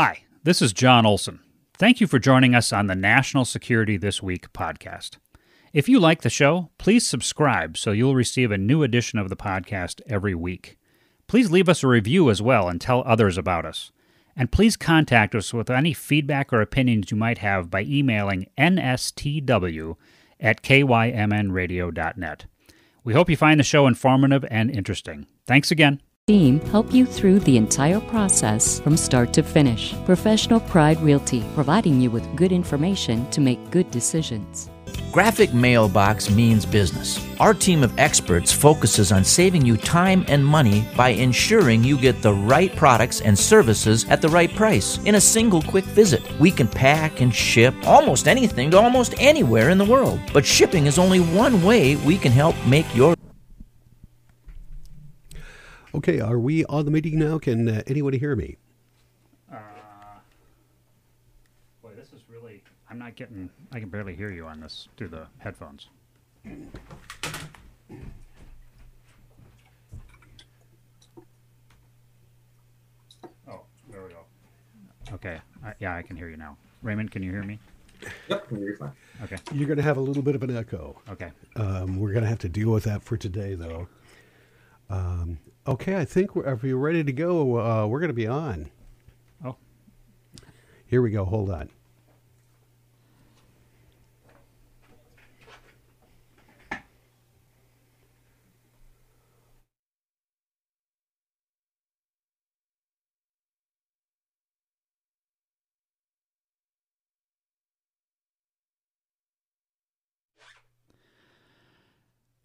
Hi, this is Jon Olson. Thank you for joining us on the National Security This Week podcast. If you like the show, please subscribe so you'll receive a new edition of the podcast every week. Please leave us a review as well and tell others about us. And please contact us with any feedback or opinions you might have by emailing nstw at kymnradio.net. We hope you find the show informative and interesting. Thanks again team help you through the entire process from start to finish. Professional Pride Realty, providing you with good information to make good decisions. Graphic Mailbox means business. Our team of experts focuses on saving you time and money by ensuring you get the right products and services at the right price in a single quick visit. We can pack and ship almost anything to almost anywhere in the world, but shipping is only one way we can help make your Okay, are we on the meeting now? Can uh, anybody hear me? Uh, boy, this is really. I'm not getting. I can barely hear you on this through the headphones. Oh, there we go. Okay. I, yeah, I can hear you now. Raymond, can you hear me? Yep, you're fine. Okay. You're going to have a little bit of an echo. Okay. Um, we're going to have to deal with that for today, though. Um, Okay, I think if you're ready to go, uh, we're going to be on. Oh. Here we go. Hold on.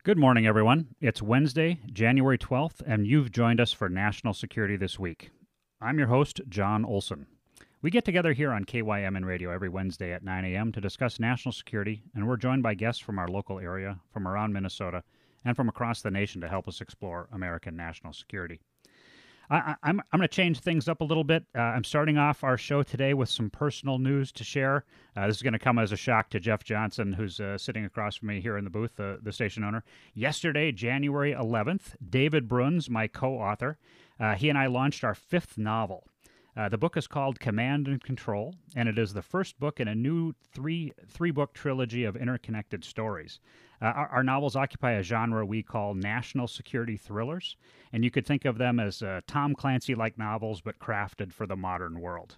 Good morning, everyone. It's Wednesday, January 12th, and you've joined us for National Security This Week. I'm your host, Jon Olson. We get together here on KYMN Radio every Wednesday at 9 a.m. to discuss national security, and we're joined by guests from our local area, from around Minnesota, and from across the nation to help us explore American national security. I, am I'm, I'm going to change things up a little bit. Uh, I'm starting off our show today with some personal news to share. Uh, this is going to come as a shock to Jeff Johnson, who's uh, sitting across from me here in the booth, the station owner. Yesterday, January 11th, David Bruns, my co author, uh, he and I launched our fifth novel. Uh, the book is called Command and Control, and it is the first book in a new three three book trilogy of interconnected stories. Uh, our, our, novels occupy a genre we call national security thrillers, and you could think of them as uh, Tom Clancy like novels but crafted for the modern world.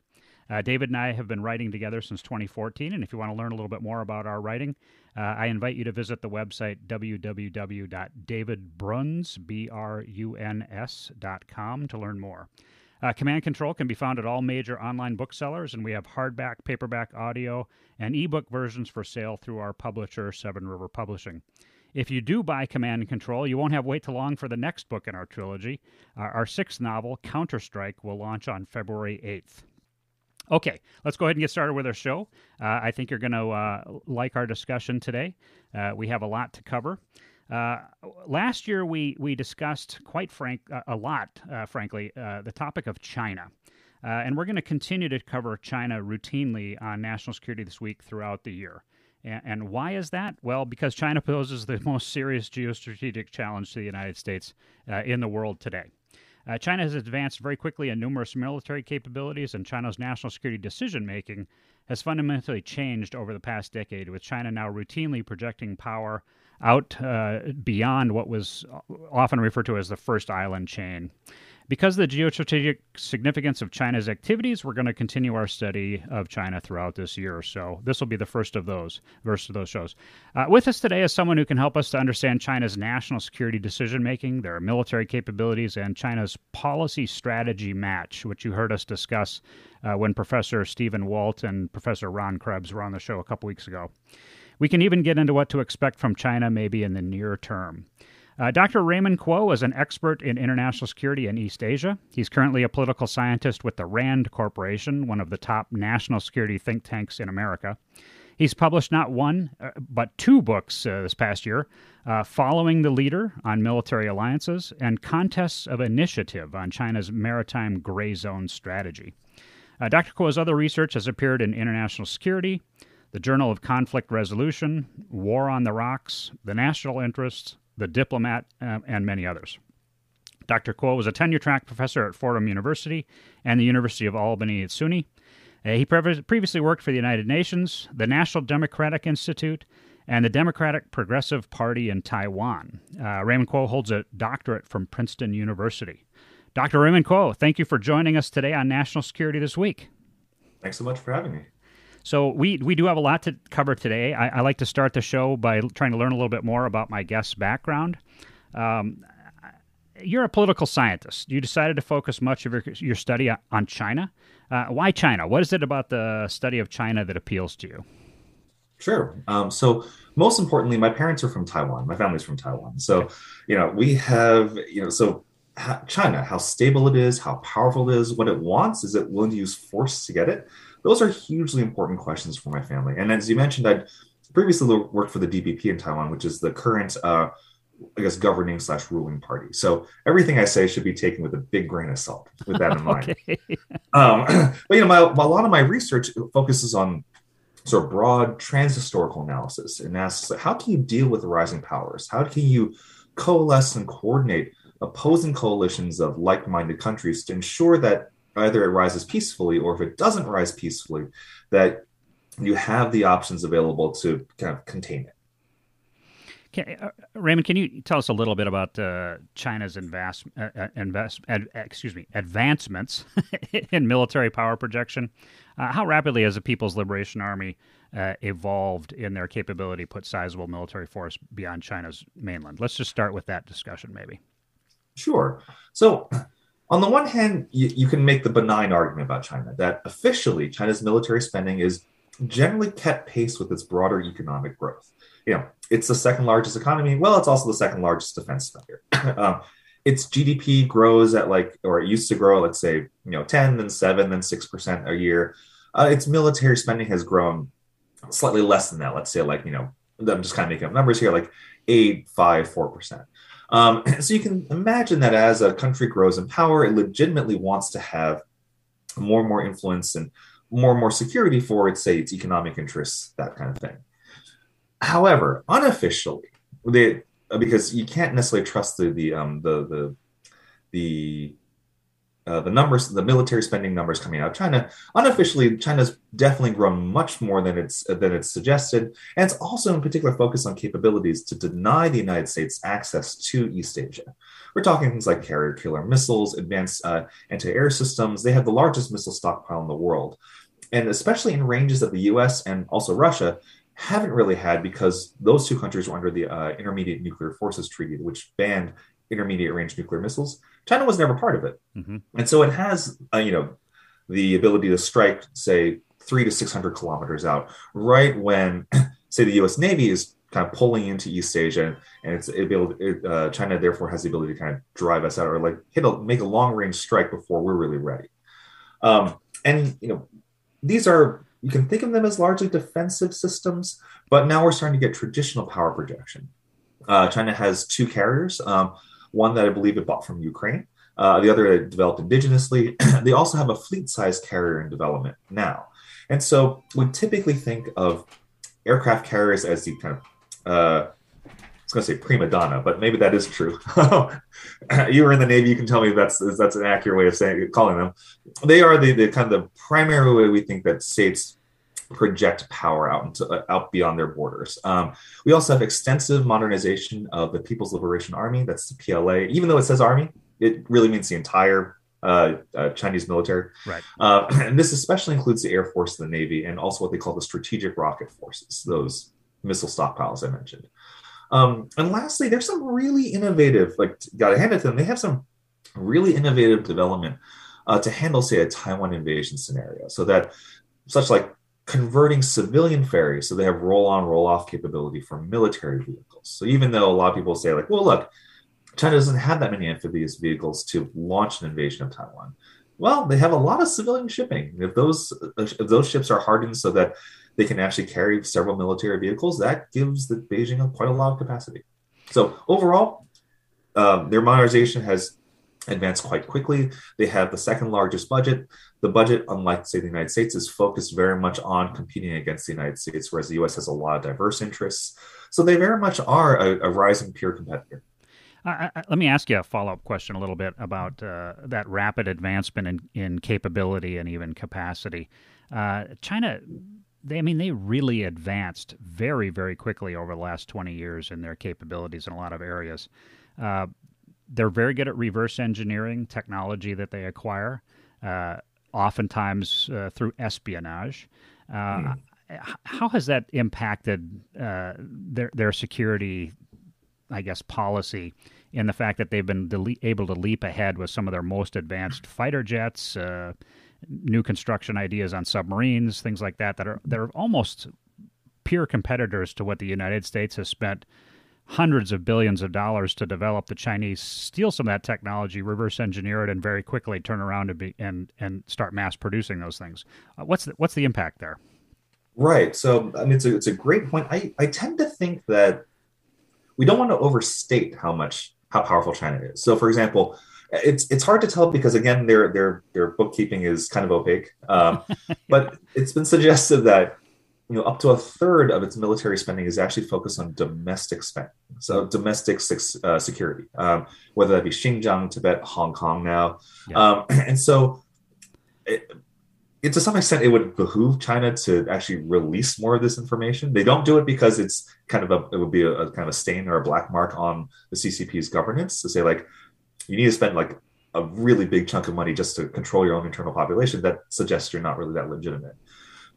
Uh, David and I have been writing together since 2014, and if you want to learn a little bit more about our writing, uh, I invite you to visit the website www.davidbruns.com to learn more. Uh, Command Control can be found at all major online booksellers, and we have hardback, paperback, audio, and ebook versions for sale through our publisher, Severn River Publishing. If you do buy Command and Control, you won't have to wait too long for the next book in our trilogy. Uh, our sixth novel, Counter Strike, will launch on February 8th. Okay, let's go ahead and get started with our show. Uh, I think you're going to uh, like our discussion today. Uh, we have a lot to cover. Uh, last year, we we discussed quite frank uh, a lot, uh, frankly, uh, the topic of China, uh, and we're going to continue to cover China routinely on national security this week throughout the year. And, and why is that? Well, because China poses the most serious geostrategic challenge to the United States in the world today. Uh, China has advanced very quickly in numerous military capabilities, and China's national security decision making has fundamentally changed over the past decade, with China now routinely projecting power out uh, beyond what was often referred to as the first island chain. Because of the geostrategic significance of China's activities, we're going to continue our study of China throughout this year. So this will be the first of those, first of those shows. Uh, with us today is someone who can help us to understand China's national security decision making, their military capabilities, and China's policy strategy match, which you heard us discuss uh, when Professor Stephen Walt and Professor Ron Krebs were on the show a couple weeks ago. We can even get into what to expect from China maybe in the near term. Uh, Dr. Raymond Kuo is an expert in international security in East Asia. He's currently a political scientist with the RAND Corporation, one of the top national security think tanks in America. He's published not one, uh, but two books uh, this past year uh, Following the Leader on Military Alliances and Contests of Initiative on China's Maritime Gray Zone Strategy. Uh, Dr. Kuo's other research has appeared in International Security, the Journal of Conflict Resolution, War on the Rocks, The National Interest, The Diplomat, uh, and many others. Dr. Kuo was a tenure track professor at Fordham University and the University of Albany at SUNY. Uh, he pre- previously worked for the United Nations, the National Democratic Institute, and the Democratic Progressive Party in Taiwan. Uh, Raymond Kuo holds a doctorate from Princeton University. Dr. Raymond Kuo, thank you for joining us today on National Security This Week. Thanks so much for having me. So we we do have a lot to cover today. I, I like to start the show by trying to learn a little bit more about my guest's background. Um, you're a political scientist. You decided to focus much of your, your study on China. Uh, why China? What is it about the study of China that appeals to you? Sure. Um, so most importantly, my parents are from Taiwan. My family's from Taiwan. So, you know, we have, you know, so China, how stable it is, how powerful it is, what it wants, is it willing to use force to get it? Those are hugely important questions for my family. And as you mentioned, I'd previously worked for the DPP in Taiwan, which is the current, uh, I guess, governing slash ruling party. So everything I say should be taken with a big grain of salt, with that in mind. um, but you know, my, a lot of my research focuses on sort of broad transhistorical analysis and asks how can you deal with rising powers? How can you coalesce and coordinate opposing coalitions of like-minded countries to ensure that either it rises peacefully or if it doesn't rise peacefully, that you have the options available to kind of contain it. Can, uh, Raymond, can you tell us a little bit about uh, China's invest, uh, uh invest ad, excuse me, advancements in military power projection? Uh, how rapidly has the People's Liberation Army uh, evolved in their capability to put sizable military force beyond China's mainland? Let's just start with that discussion, maybe. Sure. So, on the one hand, you, you can make the benign argument about China that officially China's military spending is generally kept pace with its broader economic growth. You know, it's the second largest economy. Well, it's also the second largest defense spender. um, its GDP grows at like, or it used to grow, let's say, you know, 10, then 7, then 6% a year. Uh, its military spending has grown slightly less than that. Let's say, like, you know, I'm just kind of making up numbers here, like 8, 5, 4%. Um, so you can imagine that as a country grows in power, it legitimately wants to have more and more influence and more and more security for its, say, its economic interests, that kind of thing. However, unofficially, they because you can't necessarily trust the the um, the the the uh, the numbers, the military spending numbers coming out of China, unofficially, China's definitely grown much more than it's than it's suggested, and it's also in particular focused on capabilities to deny the United States access to East Asia. We're talking things like carrier killer missiles, advanced uh, anti-air systems. They have the largest missile stockpile in the world, and especially in ranges that the U.S. and also Russia haven't really had because those two countries were under the uh, Intermediate Nuclear Forces Treaty, which banned intermediate range nuclear missiles. China was never part of it, mm-hmm. and so it has, uh, you know, the ability to strike, say, three to six hundred kilometers out, right when, say, the U.S. Navy is kind of pulling into East Asia, and it's able. It, uh, China therefore has the ability to kind of drive us out, or like hit a make a long range strike before we're really ready. Um, and you know, these are you can think of them as largely defensive systems, but now we're starting to get traditional power projection. Uh, China has two carriers. Um, one that I believe it bought from Ukraine, uh, the other it developed indigenously. they also have a fleet sized carrier in development now. And so we typically think of aircraft carriers as the kind of, uh, I was going to say prima donna, but maybe that is true. you were in the Navy, you can tell me that's that's an accurate way of saying calling them. They are the, the kind of the primary way we think that states project power out into uh, out beyond their borders. Um, we also have extensive modernization of the People's Liberation Army. That's the PLA. Even though it says army, it really means the entire uh, uh, Chinese military. Right. Uh, and this especially includes the Air Force and the Navy, and also what they call the strategic rocket forces, those missile stockpiles I mentioned. Um, and lastly, there's some really innovative, like, got to hand it to them, they have some really innovative development uh, to handle, say, a Taiwan invasion scenario. So that, such like converting civilian ferries so they have roll on roll off capability for military vehicles. So even though a lot of people say like well look china doesn't have that many amphibious vehicles to launch an invasion of taiwan well they have a lot of civilian shipping. If those if those ships are hardened so that they can actually carry several military vehicles that gives the beijing quite a lot of capacity. So overall um, their modernization has advanced quite quickly. They have the second largest budget. The budget, unlike, say, the United States, is focused very much on competing against the United States, whereas the US has a lot of diverse interests. So they very much are a, a rising peer competitor. Let me ask you a follow up question a little bit about uh, that rapid advancement in, in capability and even capacity. Uh, China, they, I mean, they really advanced very, very quickly over the last 20 years in their capabilities in a lot of areas. Uh, they're very good at reverse engineering technology that they acquire, uh, oftentimes uh, through espionage. Mm. How has that impacted their their security I guess, policy in the fact that they've been dele- able to leap ahead with some of their most advanced fighter jets, uh, new construction ideas on submarines, things like that, that are that are almost pure competitors to what the United States has spent hundreds of billions of dollars to develop. The Chinese steal some of that technology, reverse engineer it, and very quickly turn around and be, and and start mass producing those things. Uh, what's the, what's the impact there? Right. So I mean, it's a it's a great point. I I tend to think that we don't want to overstate how much how powerful China is. So, for example, it's it's hard to tell because again, their their their bookkeeping is kind of opaque. Um, but it's been suggested that you know up to a third of its military spending is actually focused on domestic spending, so domestic uh, security, um, whether that be Xinjiang, Tibet, Hong Kong now, yeah. um, and so. It, it, to some extent, it would behoove China to actually release more of this information. They don't do it because it's kind of a it would be a, a, kind of a stain or a black mark on the CCP's governance to say like you need to spend like a really big chunk of money just to control your own internal population. That suggests you're not really that legitimate.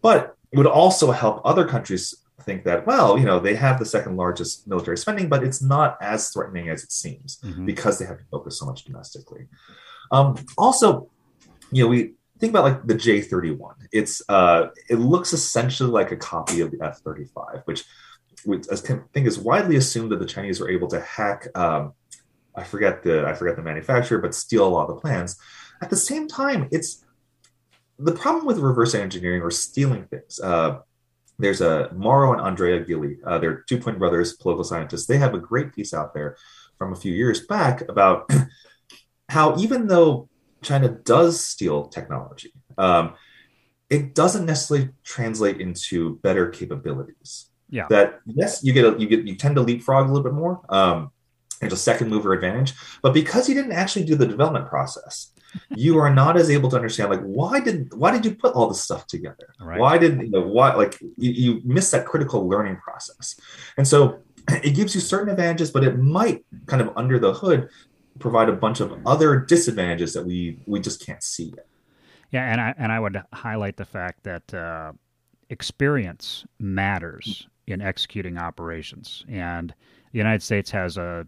But it would also help other countries think that well, you know, they have the second largest military spending, but it's not as threatening as it seems mm-hmm. because they have to focus so much domestically. Um, also, you know, we think about like the J31. It's uh, it looks essentially like a copy of the F35, which, which I think is widely assumed that the Chinese were able to hack. Um, I forget the I forget the manufacturer, but steal a lot of the plans. At the same time, it's the problem with reverse engineering or stealing things. Uh, there's a Mauro and Andrea Gilli. Uh, they're two twin brothers, political scientists. They have a great piece out there from a few years back about how even though China does steal technology, um, it doesn't necessarily translate into better capabilities. Yeah. That yes, you get a, you get you tend to leapfrog a little bit more. Um, there's a second mover advantage, but because you didn't actually do the development process, you are not as able to understand like why did why did you put all this stuff together? Right. Why did you know why like you, you miss that critical learning process, and so it gives you certain advantages, but it might kind of under the hood provide a bunch of other disadvantages that we we just can't see yet. Yeah, and I and I would highlight the fact that uh, experience matters in executing operations, and the United States has a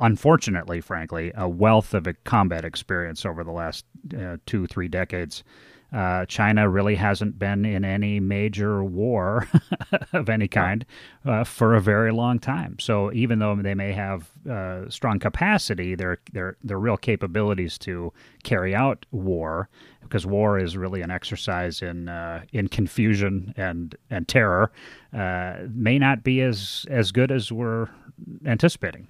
unfortunately, frankly, a wealth of combat experience over the last uh, two, three decades. Uh, China really hasn't been in any major war of any kind uh, for a very long time. So even though they may have uh, strong capacity, their their their real capabilities to carry out war, because war is really an exercise in uh, in confusion and and terror, uh, may not be as as good as we're anticipating.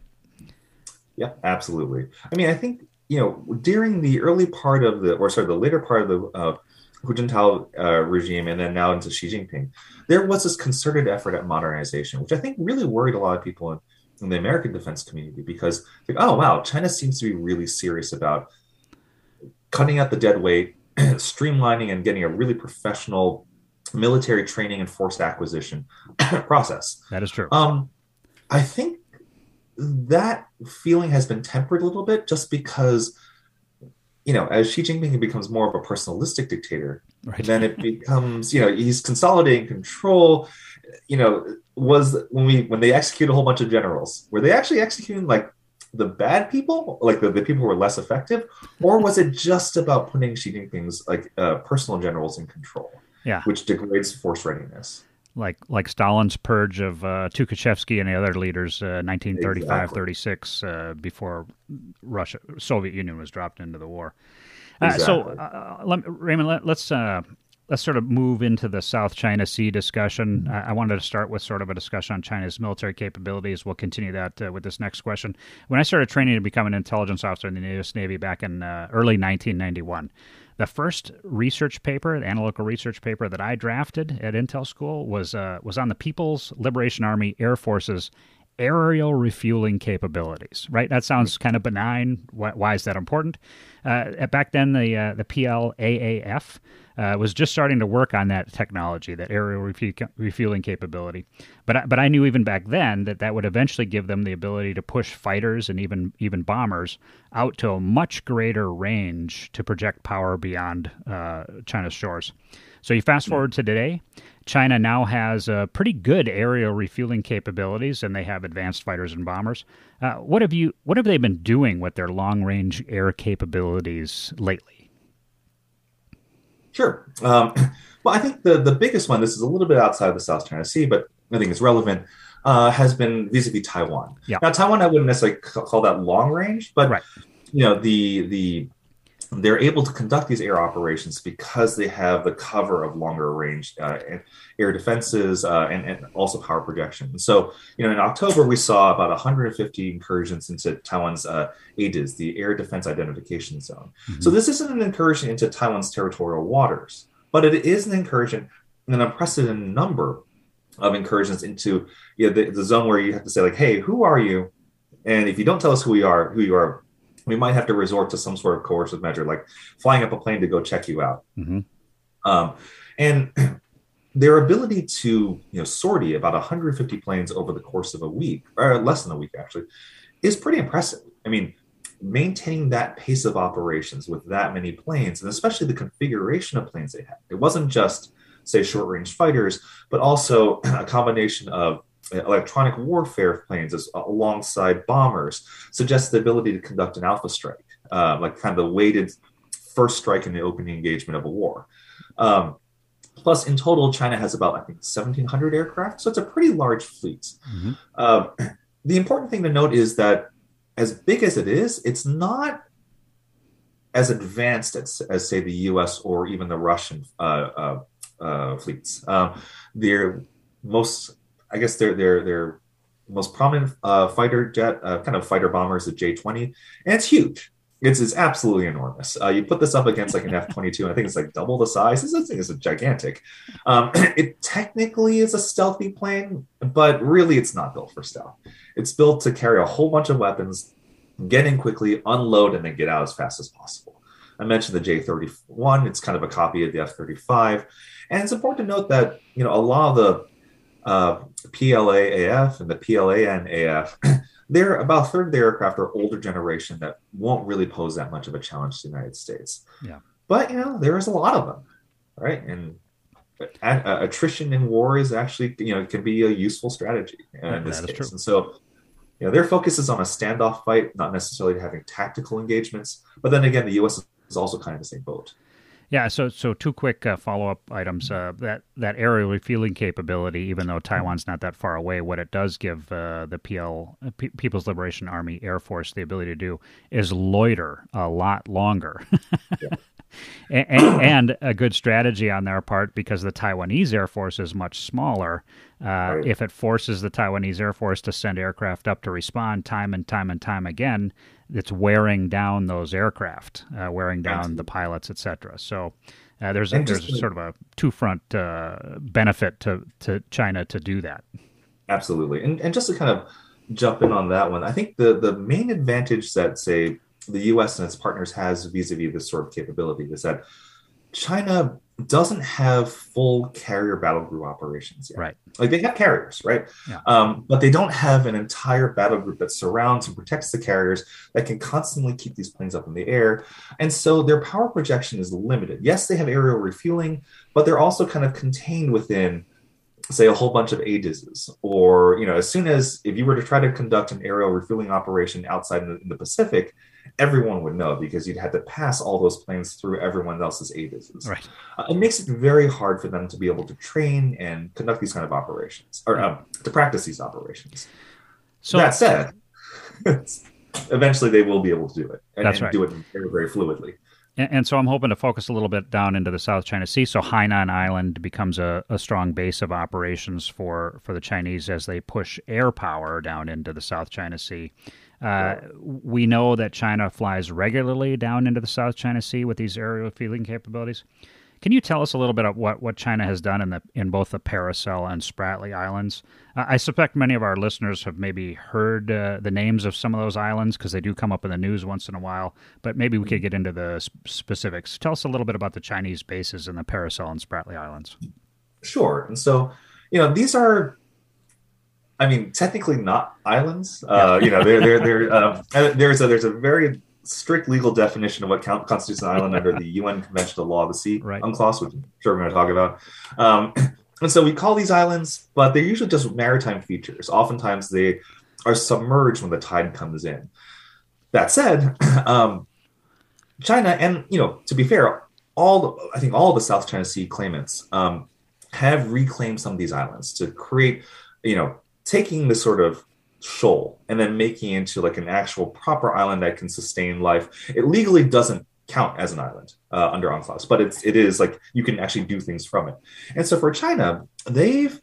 Yeah, absolutely. I mean, I think you know during the early part of the or sorry the later part of the uh, Hu Jintao uh, regime and then now into Xi Jinping, there was this concerted effort at modernization, which I think really worried a lot of people in, in the American defense community because, like, oh, wow, China seems to be really serious about cutting out the dead weight, streamlining and getting a really professional military training and forced acquisition process. That is true. Um, I think that feeling has been tempered a little bit just because you know, as Xi Jinping becomes more of a personalistic dictator, right. then it becomes, you know, he's consolidating control. You know, was when we when they execute a whole bunch of generals, were they actually executing like the bad people, like the, the people who were less effective, or was it just about putting Xi Jinping's like uh, personal generals in control? Yeah, which degrades force readiness like like Stalin's purge of uh, Tukhachevsky and the other leaders, uh, 1935, exactly. 36, uh, before Russia, Soviet Union was dropped into the war. Uh, exactly. so, uh, let, Raymond, let, us uh, let's sort of move into the South China Sea discussion. I, I, wanted to start with sort of a discussion on China's military capabilities. We'll continue that uh, with this next question. When I started training to become an intelligence officer in the U.S. Navy back in uh, early 1991, the first research paper, the analytical research paper that I drafted at Intel School was uh, was on the People's Liberation Army Air Force's aerial refueling capabilities. Right? That sounds kind of benign. Why, why is that important? Uh, back then, the uh, the PLAAF uh, was just starting to work on that technology, that aerial refu- refueling capability. But I, but I knew even back then that that would eventually give them the ability to push fighters and even even bombers out to a much greater range to project power beyond uh, China's shores. So you fast forward to today, China now has uh, pretty good aerial refueling capabilities, and they have advanced fighters and bombers. Uh, what have you? What have they been doing with their long range air capabilities lately? Sure. Um, well, I think the the biggest one. This is a little bit outside of the South China Sea, but I think it's relevant. Uh, has been vis-a-vis Taiwan. Now, Taiwan, I wouldn't necessarily call that long range, but right. you know the the they're able to conduct these air operations because they have the cover of longer range uh, air defenses uh, and, and, also power projection. So, you know, in October, we saw about 150 incursions into Taiwan's uh, ADIZ, the Air Defense Identification Zone. Mm-hmm. So, this isn't an incursion into Taiwan's territorial waters, but it is an incursion in an unprecedented number of incursions into you know, the, the zone where you have to say, like, hey, who are you? And if you don't tell us who we are, who you are, we might have to resort to some sort of coercive measure, like flying up a plane to go check you out. Mm-hmm. Um, and their ability to you know sortie about 150 planes over the course of a week, or less than a week actually, is pretty impressive. I mean, maintaining that pace of operations with that many planes, and especially the configuration of planes they had. It wasn't just say short range fighters, but also a combination of electronic warfare planes as, alongside bombers suggests the ability to conduct an alpha strike, uh, like kind of the weighted first strike in the opening engagement of a war. Um, plus, in total, China has about I think 1,700 aircraft, so it's a pretty large fleet. Mm-hmm. Uh, the important thing to note is that as big as it is, it's not as advanced as, as say the U.S. or even the Russian uh, uh, uh fleets. Um, they're most I guess their their their most prominent uh, fighter jet, uh, kind of fighter bomber is the J twenty, and it's huge. It's, it's absolutely enormous. Uh, you put this up against like an F twenty two, and I think it's like double the size. This thing is gigantic. Um, it technically is a stealthy plane, but really it's not built for stealth. It's built to carry a whole bunch of weapons, get in quickly, unload, and then get out as fast as possible. I mentioned the J thirty one. It's kind of a copy of the F thirty five, and it's important to note that you know a lot of the uh, PLAAF and the PLANAF, they're about a third of the aircraft are older generation that won't really pose that much of a challenge to the United States. Yeah. But, you know, there is a lot of them, right? And attrition in war is actually, you know, can be a useful strategy in this case. True. And so, you know, their focus is on a standoff fight, not necessarily having tactical engagements. But then again, the U.S. is also kind of the same boat. Yeah, so so two quick uh, follow up items. Uh, that that aerial refueling capability, even though Taiwan's not that far away, what it does give uh, the PL P- People's Liberation Army Air Force the ability to do is loiter a lot longer. yeah and, and, a good strategy on their part because the Taiwanese Air Force is much smaller. Uh, right. If it forces the Taiwanese Air Force to send aircraft up to respond time and time and time again, it's wearing down those aircraft, uh, wearing down Absolutely. the pilots, etc. So uh, there's a, there's sort of a two front uh, benefit to to China to do that. Absolutely, and and just to kind of jump in on that one, I think the the main advantage that say the US and its partners has vis-a-vis this sort of capability is that China doesn't have full carrier battle group operations yet. Right. Like they have carriers, right? Yeah. Um, but they don't have an entire battle group that surrounds and protects the carriers that can constantly keep these planes up in the air. And so their power projection is limited. Yes, they have aerial refueling, but they're also kind of contained within say a whole bunch of ADIZs or you know as soon as if you were to try to conduct an aerial refueling operation outside in the, in the pacific everyone would know because you'd had to pass all those planes through everyone else's ADIZs. Right. Uh, it makes it very hard for them to be able to train and conduct these kind of operations or um, to practice these operations. So that said, eventually they will be able to do it and, and right. do it very, very fluidly. And, and, so I'm hoping to focus a little bit down into the South China Sea. So Hainan Island becomes a, a strong base of operations for, for the Chinese as they push air power down into the South China Sea. Uh, we know that China flies regularly down into the South China Sea with these aerial refueling capabilities. Can you tell us a little bit of what, what China has done in the in both the Paracel and Spratly Islands? Uh, I suspect many of our listeners have maybe heard uh, the names of some of those islands because they do come up in the news once in a while. But maybe we could get into the sp- specifics. Tell us a little bit about the Chinese bases in the Paracel and Spratly Islands. Sure. And so, you know, these are I mean, technically not islands. Uh, you know, they're, they're, they're, um, there's a there's a very strict legal definition of what constitutes an island under the UN Convention of the Law of the Sea Right. UNCLOS, which I'm sure we're going to talk about. Um, and so we call these islands, but they're usually just maritime features. Oftentimes they are submerged when the tide comes in. That said, um, China and you know, to be fair, all the, I think all the South China Sea claimants um, have reclaimed some of these islands to create, you know, taking this sort of shoal and then making it into like an actual proper island that can sustain life. It legally doesn't count as an island uh, under UNCLOS, but it's it is like you can actually do things from it. And so for China, they've,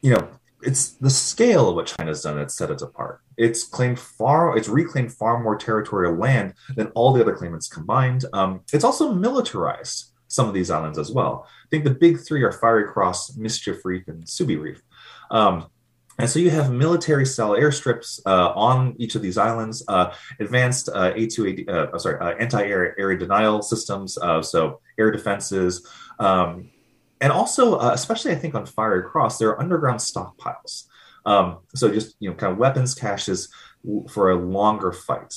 you know, it's the scale of what China's done that set it apart. It's claimed far, it's reclaimed far more territorial land than all the other claimants combined. Um, it's also militarized some of these islands as well. I think the big three are Fiery Cross, Mischief Reef, and Subi Reef. Um, and so you have military style airstrips uh, on each of these islands, uh, advanced uh, A2, uh, sorry, uh, anti-air area denial systems, uh, so air defenses, um, and also, especially I think on Fiery Cross, there are underground stockpiles. Um, so just you know, kind of weapons caches for a longer fight.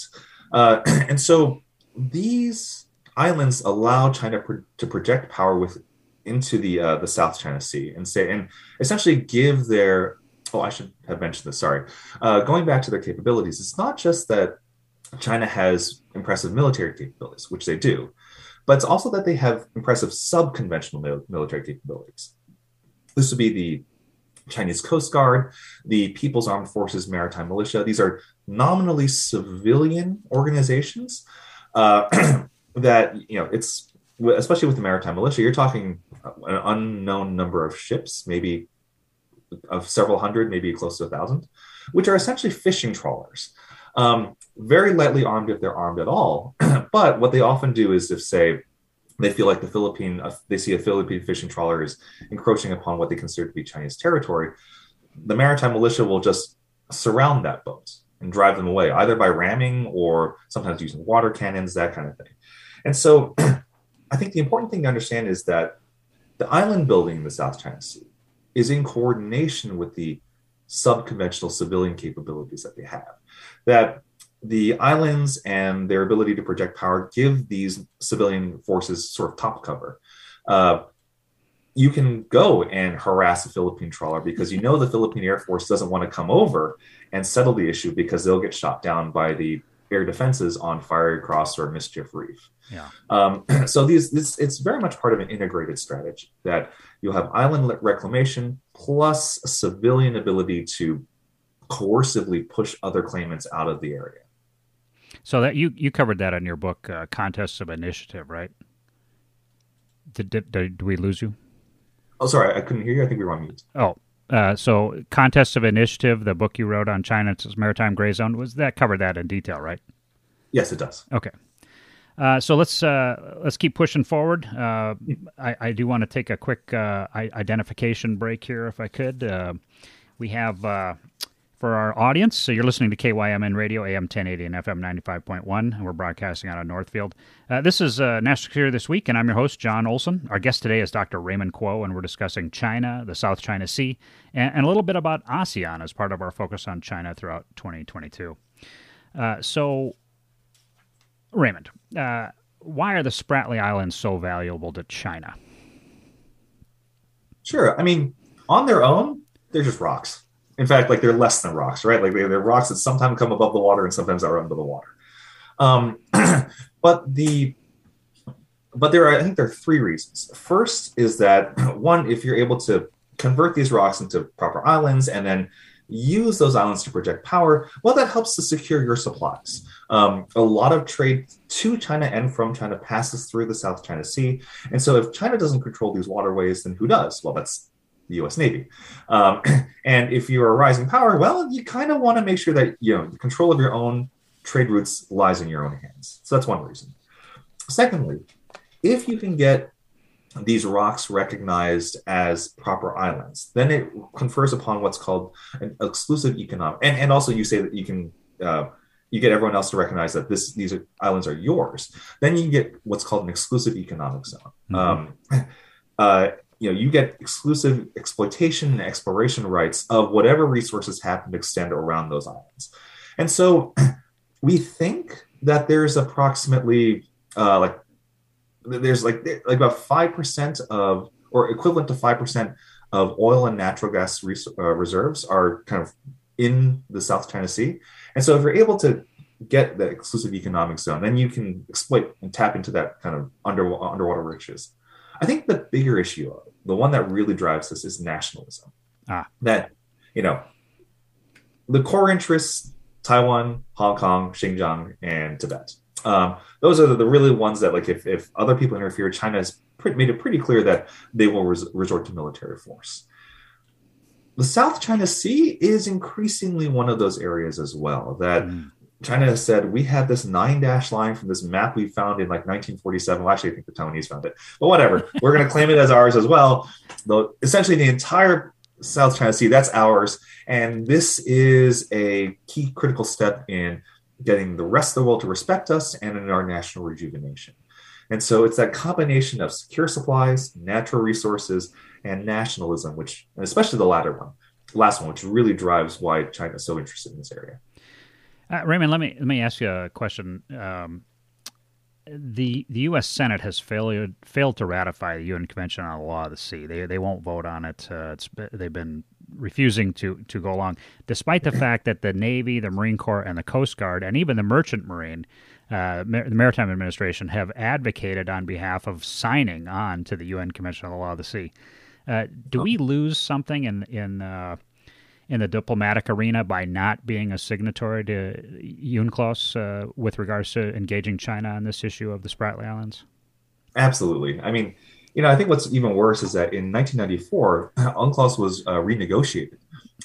And so these islands allow China pro- to project power with into the the South China Sea and say and essentially give their oh I should have mentioned this sorry uh, going back to their capabilities it's not just that China has impressive military capabilities which they do but it's also that they have impressive sub-conventional mil- military capabilities this would be the Chinese Coast Guard, the People's Armed Forces Maritime Militia. These are nominally civilian organizations uh, that you know it's especially with the maritime militia you're talking an unknown number of ships maybe of several hundred maybe close to a thousand which are essentially fishing trawlers. Um, very lightly armed if they're armed at all. But what they often do is if say they feel like the philippine uh, they see a philippine fishing trawler is encroaching upon what they consider to be chinese territory the maritime militia will just surround that boat and drive them away either by ramming or sometimes using water cannons that kind of thing. And so I think the important thing to understand is that the island building in the South China Sea is in coordination with the subconventional civilian capabilities that they have. That the islands and their ability to project power give these civilian forces sort of top cover. Uh, you can go and harass a Philippine trawler because you know the Philippine Air Force doesn't want to come over and settle the issue because they'll get shot down by the air defenses on Fiery Cross or Mischief Reef. Yeah. Um, so these, this, it's very much part of an integrated strategy that you'll have island reclamation plus civilian ability to coercively push other claimants out of the area. So that you you covered that in your book, uh, Contests of Initiative, right? Did, did, did we lose you? Oh, sorry, I couldn't hear you. I think we were on mute. Oh, uh, so Contests of Initiative, the book you wrote on China's maritime gray zone, was that covered that in detail, right? Yes, it does. Okay. Uh, so let's uh, let's keep pushing forward. Uh, I, I do want to take a quick uh, identification break here, if I could. Uh, we have uh, for our audience. So you're listening to KYMN Radio, AM 1080 and FM 95.1, and we're broadcasting out of Northfield. Uh, this is uh, National Security This Week, and I'm your host, Jon Olson. Our guest today is Dr. Raymond Kuo, and we're discussing China, the South China Sea, and, and a little bit about ASEAN as part of our focus on China throughout 2022. Uh, so, Raymond, uh, why are the Spratly Islands so valuable to China? Sure. I mean, on their own, they're just rocks. In fact, like they're less than rocks, right? Like they're, they're rocks that sometimes come above the water and sometimes are under the water. Um, but the but there are I think there are three reasons. First is that one, if you're able to convert these rocks into proper islands and then use those islands to project power, well, that helps to secure your supplies. Um, a lot of trade to China and from China passes through the South China Sea. And so if China doesn't control these waterways, then who does? Well, that's the US Navy. Um, and if you're a rising power, well, you kind of want to make sure that, you know, the control of your own trade routes lies in your own hands. So that's one reason. Secondly, if you can get these rocks recognized as proper islands. Then it confers upon what's called an exclusive economic, and, and also you say that you can uh, you get everyone else to recognize that this these are, islands are yours. Then you get what's called an exclusive economic zone. Mm-hmm. Um, uh, you know, you get exclusive exploitation and exploration rights of whatever resources happen to extend around those islands. And so we think that there's approximately uh, like there's like like about five percent of or equivalent to five percent of oil and natural gas res- uh, reserves are kind of in the South China Sea. And so if you're able to get the exclusive economic zone, then you can exploit and tap into that kind of under, underwater riches. I think the bigger issue, the one that really drives this, is nationalism. Ah. That you know, the core interests Taiwan, Hong Kong, Xinjiang, and Tibet. Um, those are the, the, really ones that, like, if, if other people interfere, China has made it pretty clear that they will res- resort to military force. The South China Sea is increasingly one of those areas as well. That mm. China has said we have this nine dash line from this map we found in like 1947. Well, actually, I think the Taiwanese found it, but whatever. We're going to claim it as ours as well. Though essentially, the entire South China Sea that's ours, and this is a key critical step in getting the rest of the world to respect us and in our national rejuvenation. And so it's that combination of secure supplies, natural resources, and nationalism, which, and especially the latter one, last one, which really drives why China is so interested in this area. Uh, Raymond, let me let me ask you a question. Um, the the U.S. Senate has failed failed to ratify the UN Convention on the Law of the Sea. They they won't vote on it. Uh, it's they've been refusing to to go along, despite the fact that the Navy, the Marine Corps, and the Coast Guard, and even the Merchant Marine, uh, the Maritime Administration, have advocated on behalf of signing on to the UN Convention on the Law of the Sea. Uh, do we lose something in in uh, in the diplomatic arena by not being a signatory to UNCLOS uh, with regards to engaging China on this issue of the Spratly Islands? Absolutely. I mean, you know, I think what's even worse is that in 1994, UNCLOS was uh, renegotiated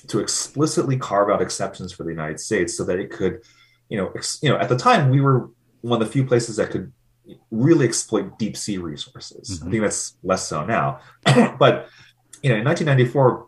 to explicitly carve out exceptions for the United States so that it could, you know, ex- you know, at the time we were one of the few places that could really exploit deep sea resources. Mm-hmm. I think that's less so now, but you know, in 1994,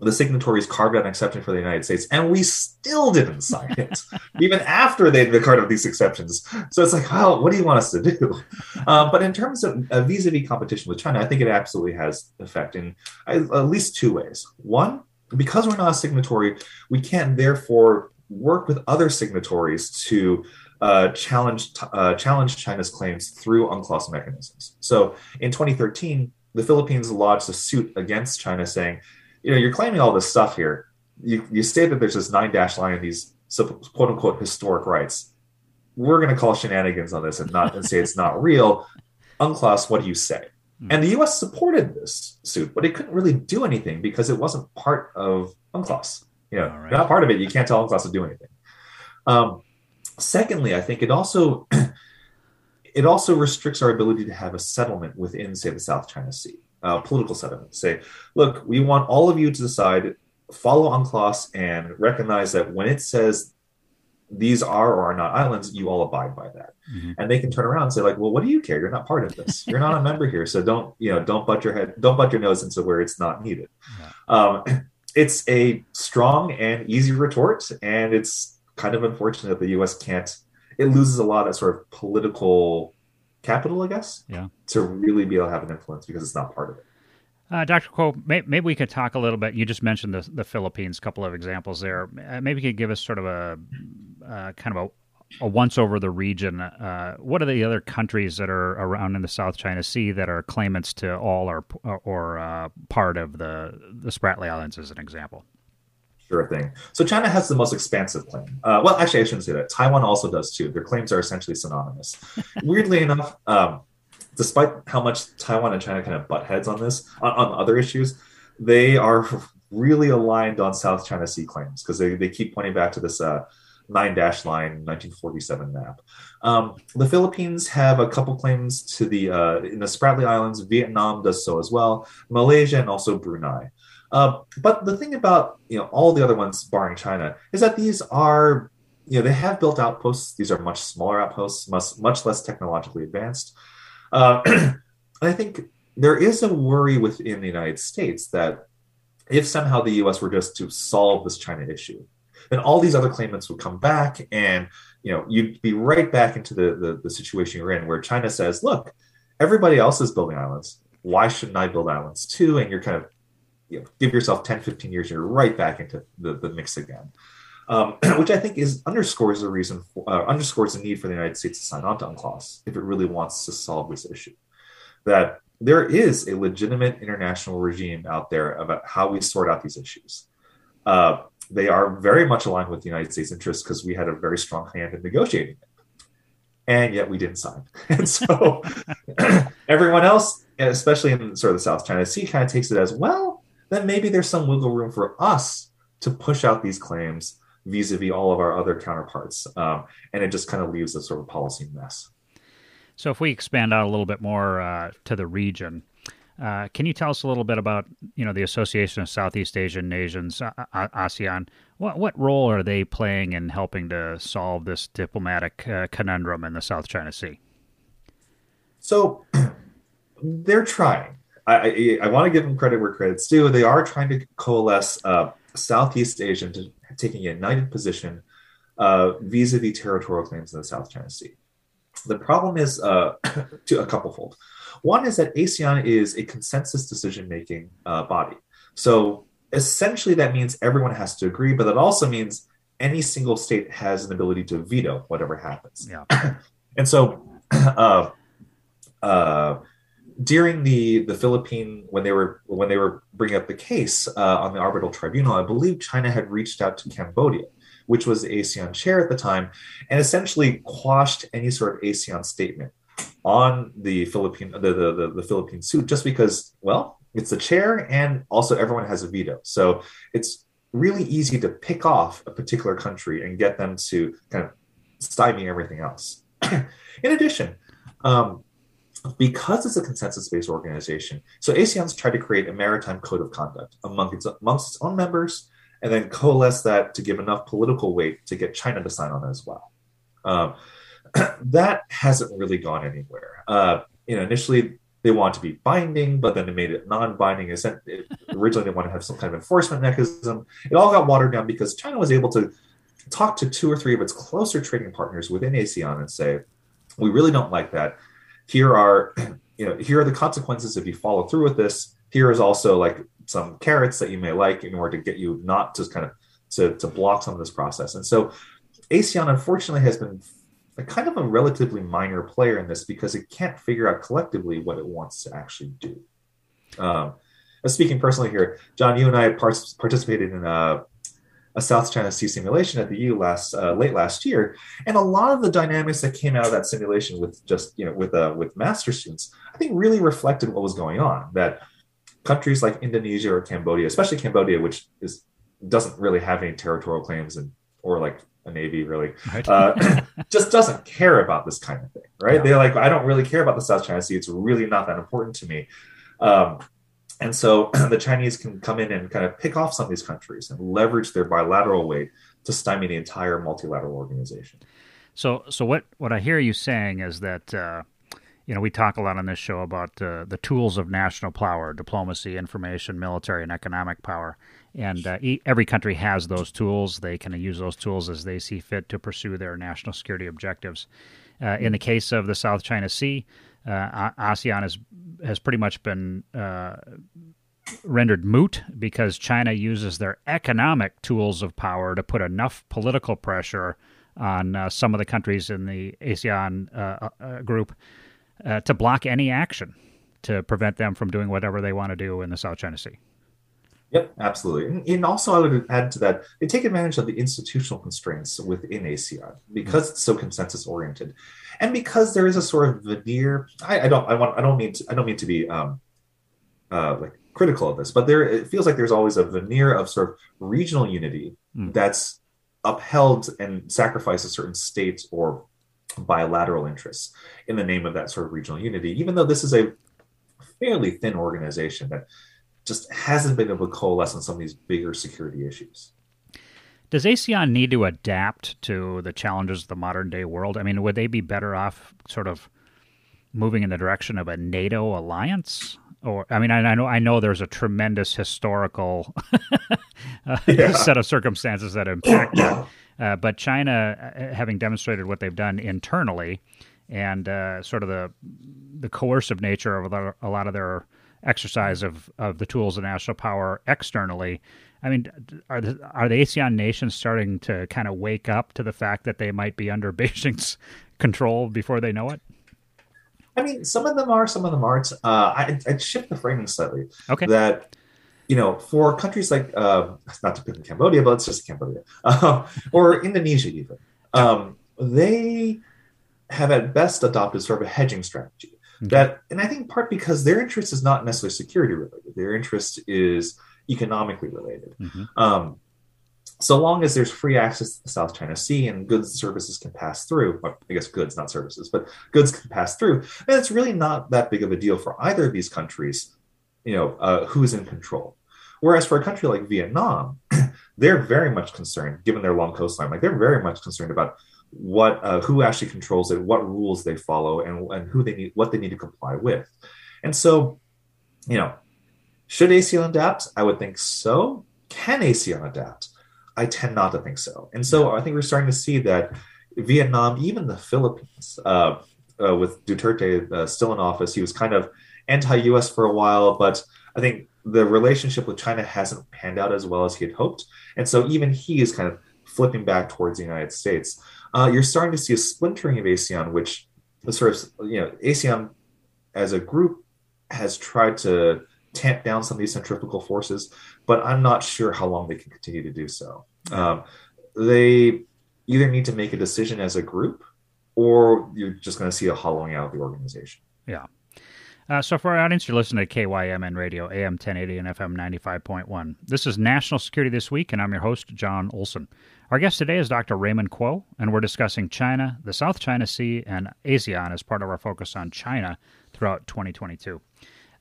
the signatories carved out an exception for the United States, and we still didn't sign it, even after they'd carved out these exceptions. So it's like, well, what do you want us to do? Uh, but in terms of a vis-a-vis competition with China, I think it absolutely has effect in at least two ways. One, because we're not a signatory, we can't therefore work with other signatories to uh, challenge uh, challenge China's claims through UNCLOS mechanisms. So in 2013, the Philippines lodged a suit against China saying you know, you're claiming all this stuff here. You, you state that there's this nine dash line of these quote unquote historic rights. We're going to call shenanigans on this and not and say it's not real. UNCLOS, what do you say? Hmm. And the U.S. supported this suit, but it couldn't really do anything because it wasn't part of UNCLOS. You know, right. not part of it. You can't tell UNCLOS to do anything. Um, secondly, I think it also it also restricts our ability to have a settlement within, say, the South China Sea uh, political settlement. Say, look, we want all of you to decide, follow UNCLOS, and recognize that when it says these are or are not islands, you all abide by that. Mm-hmm. And they can turn around and say, like, well, what do you care? You're not part of this. You're not a member here, so don't you know? Don't butt your head. Don't butt your nose into where it's not needed. Yeah. Um, it's a strong and easy retort, and it's kind of unfortunate that the U.S. can't. It loses a lot of sort of political capital, I guess, yeah, to really be able to have an influence because it's not part of it. Uh, Dr. Kuo, may, maybe we could talk a little bit. You just mentioned the, the Philippines, a couple of examples there. Uh, maybe you could give us sort of a uh, kind of a, a, once over the region. Uh, what are the other countries that are around in the South China Sea that are claimants to all or or uh, part of the the Spratly Islands, as an example? Sure thing. So China has the most expansive claim. Uh, well, actually, I shouldn't say that. Taiwan also does too. Their claims are essentially synonymous. Weirdly enough, um, despite how much Taiwan and China kind of butt heads on this, on, on other issues, they are really aligned on South China Sea claims because they, they keep pointing back to this uh, nine dash line 1947 map. Um, the Philippines have a couple claims to the uh, in the Spratly Islands. Vietnam does so as well. Malaysia and also Brunei. Uh, but the thing about you know all the other ones, barring China, is that these are you know they have built outposts. These are much smaller outposts, much much less technologically advanced. Uh, I think there is a worry within the United States that if somehow the US were just to solve this China issue, then all these other claimants would come back and you know you'd be right back into the, the, the situation you're in where China says, look, everybody else is building islands. Why shouldn't I build islands too? And you're kind of you know, give yourself 10, 15 years, you're right back into the, the mix again. Um, which I think is underscores the reason for, uh, underscores the need for the United States to sign on to UNCLOS if it really wants to solve this issue. That there is a legitimate international regime out there about how we sort out these issues. Uh, they are very much aligned with the United States interests because we had a very strong hand in negotiating it. And yet we didn't sign. And so everyone else, especially in sort of the South China Sea, kind of takes it as well, then maybe there's some wiggle room for us to push out these claims vis-a-vis all of our other counterparts. Um, and it just kind of leaves a sort of policy mess. So if we expand out a little bit more uh, to the region, uh, can you tell us a little bit about you know the Association of Southeast Asian Nations, uh, ASEAN? What what role are they playing in helping to solve this diplomatic uh, conundrum in the South China Sea? So they're trying. I, I, I want to give them credit where credit's due. They are trying to coalesce uh, Southeast Asia into taking a united position uh, vis-a-vis territorial claims in the South China Sea. The problem is uh, to a couplefold. One is that ASEAN is a consensus decision-making uh, body. So essentially, that means everyone has to agree, but that also means any single state has an ability to veto whatever happens. Yeah. and so, uh, uh, during the the Philippine when they were when they were bringing up the case uh, on the arbitral tribunal, I believe China had reached out to Cambodia, which was the ASEAN chair at the time, and essentially quashed any sort of ASEAN statement on the Philippine the the, the, the Philippine suit just because well it's the chair and also everyone has a veto, so it's really easy to pick off a particular country and get them to kind of stymie everything else. In addition. Um, because it's a consensus-based organization, so ASEAN's tried to create a maritime code of conduct among its, amongst its own members, and then coalesce that to give enough political weight to get China to sign on as well. Um, that hasn't really gone anywhere. Uh, you know, initially they want to be binding, but then they made it non-binding. Originally, they wanted to have some kind of enforcement mechanism. It all got watered down because China was able to talk to two or three of its closer trading partners within ASEAN and say, "We really don't like that here are you know here are the consequences if you follow through with this. Here is also like some carrots that you may like in order to get you not to kind of to, to block some of this process. And so asean unfortunately has been a kind of a relatively minor player in this because it can't figure out collectively what it wants to actually do. Um, speaking personally here Jon you and i participated in a a South China Sea simulation at the EU last uh, late last year, and a lot of the dynamics that came out of that simulation with just you know with uh, with master students, I think really reflected what was going on. That countries like Indonesia or Cambodia, especially Cambodia, which is doesn't really have any territorial claims and or like a navy really right. uh, just doesn't care about this kind of thing right yeah. they're like i don't really care about the south china sea it's really not that important to me um, and so the Chinese can come in and kind of pick off some of these countries and leverage their bilateral weight to stymie the entire multilateral organization. So, so what what I hear you saying is that uh, you know we talk a lot on this show about uh, the tools of national power, diplomacy, information, military, and economic power, and uh, every country has those tools. They can use those tools as they see fit to pursue their national security objectives. Uh, in the case of the South China Sea, uh, ASEAN has has pretty much been uh, rendered moot because China uses their economic tools of power to put enough political pressure on uh, some of the countries in the ASEAN uh, uh, group uh, to block any action to prevent them from doing whatever they want to do in the South China Sea. Yep, absolutely. And, also, I would add to that, they take advantage of the institutional constraints within ASEAN because it's so consensus oriented, and because there is a sort of veneer. I, I don't, I want, I don't mean, to, I don't mean to be um, uh, like critical of this, but there, it feels like there's always a veneer of sort of regional unity mm. that's upheld and sacrifices certain states or bilateral interests in the name of that sort of regional unity. Even though this is a fairly thin organization that just hasn't been able to coalesce on some of these bigger security issues. Does ASEAN need to adapt to the challenges of the modern day world? I mean, would they be better off sort of moving in the direction of a NATO alliance or I mean, I, I know I know there's a tremendous historical uh, Yeah. set of circumstances that impact that. Uh, but China, uh, having demonstrated what they've done internally, and uh, sort of the the coercive nature of a lot of, a lot of their exercise of, of the tools of national power externally. I mean, are the are the ASEAN nations starting to kind of wake up to the fact that they might be under Beijing's control before they know it? I mean, some of them are, some of them aren't. Uh, I, I'd shift the framing slightly. Okay. That, you know, for countries like, uh, not to pick on Cambodia, but it's just Cambodia, uh, or Indonesia even, um, they have at best adopted sort of a hedging strategy. That, and I think part because their interest is not necessarily security related. Their interest is economically related. Mhm. Um, so long as there's free access to the South China Sea and goods and services can pass through, I guess goods, not services, but goods can pass through, and it's really not that big of a deal for either of these countries, you know, uh, who's in control. Whereas for a country like Vietnam, they're very much concerned, given their long coastline, like they're very much concerned about what, uh, who actually controls it, what rules they follow, and, and who they need, what they need to comply with. And so, you know, should ASEAN adapt? I would think so. Can ASEAN adapt? I tend not to think so. And so I think we're starting to see that Vietnam, even the Philippines, uh, uh, with Duterte uh, still in office, he was kind of anti-U.S. for a while, but I think the relationship with China hasn't panned out as well as he had hoped, and so even he is kind of flipping back towards the United States. Uh, you're starting to see a splintering of ASEAN, which sort of you know ASEAN as a group has tried to tamp down some of these centrifugal forces, but I'm not sure how long they can continue to do so. Um, they either need to make a decision as a group, or you're just going to see a hollowing out of the organization. Yeah. Uh, so, for our audience, you're listening to KYMN Radio, AM 1080 and FM 95.1. This is National Security This Week, and I'm your host, Jon Olson. Our guest today is Dr. Raymond Kuo, and we're discussing China, the South China Sea, and ASEAN as part of our focus on China throughout 2022.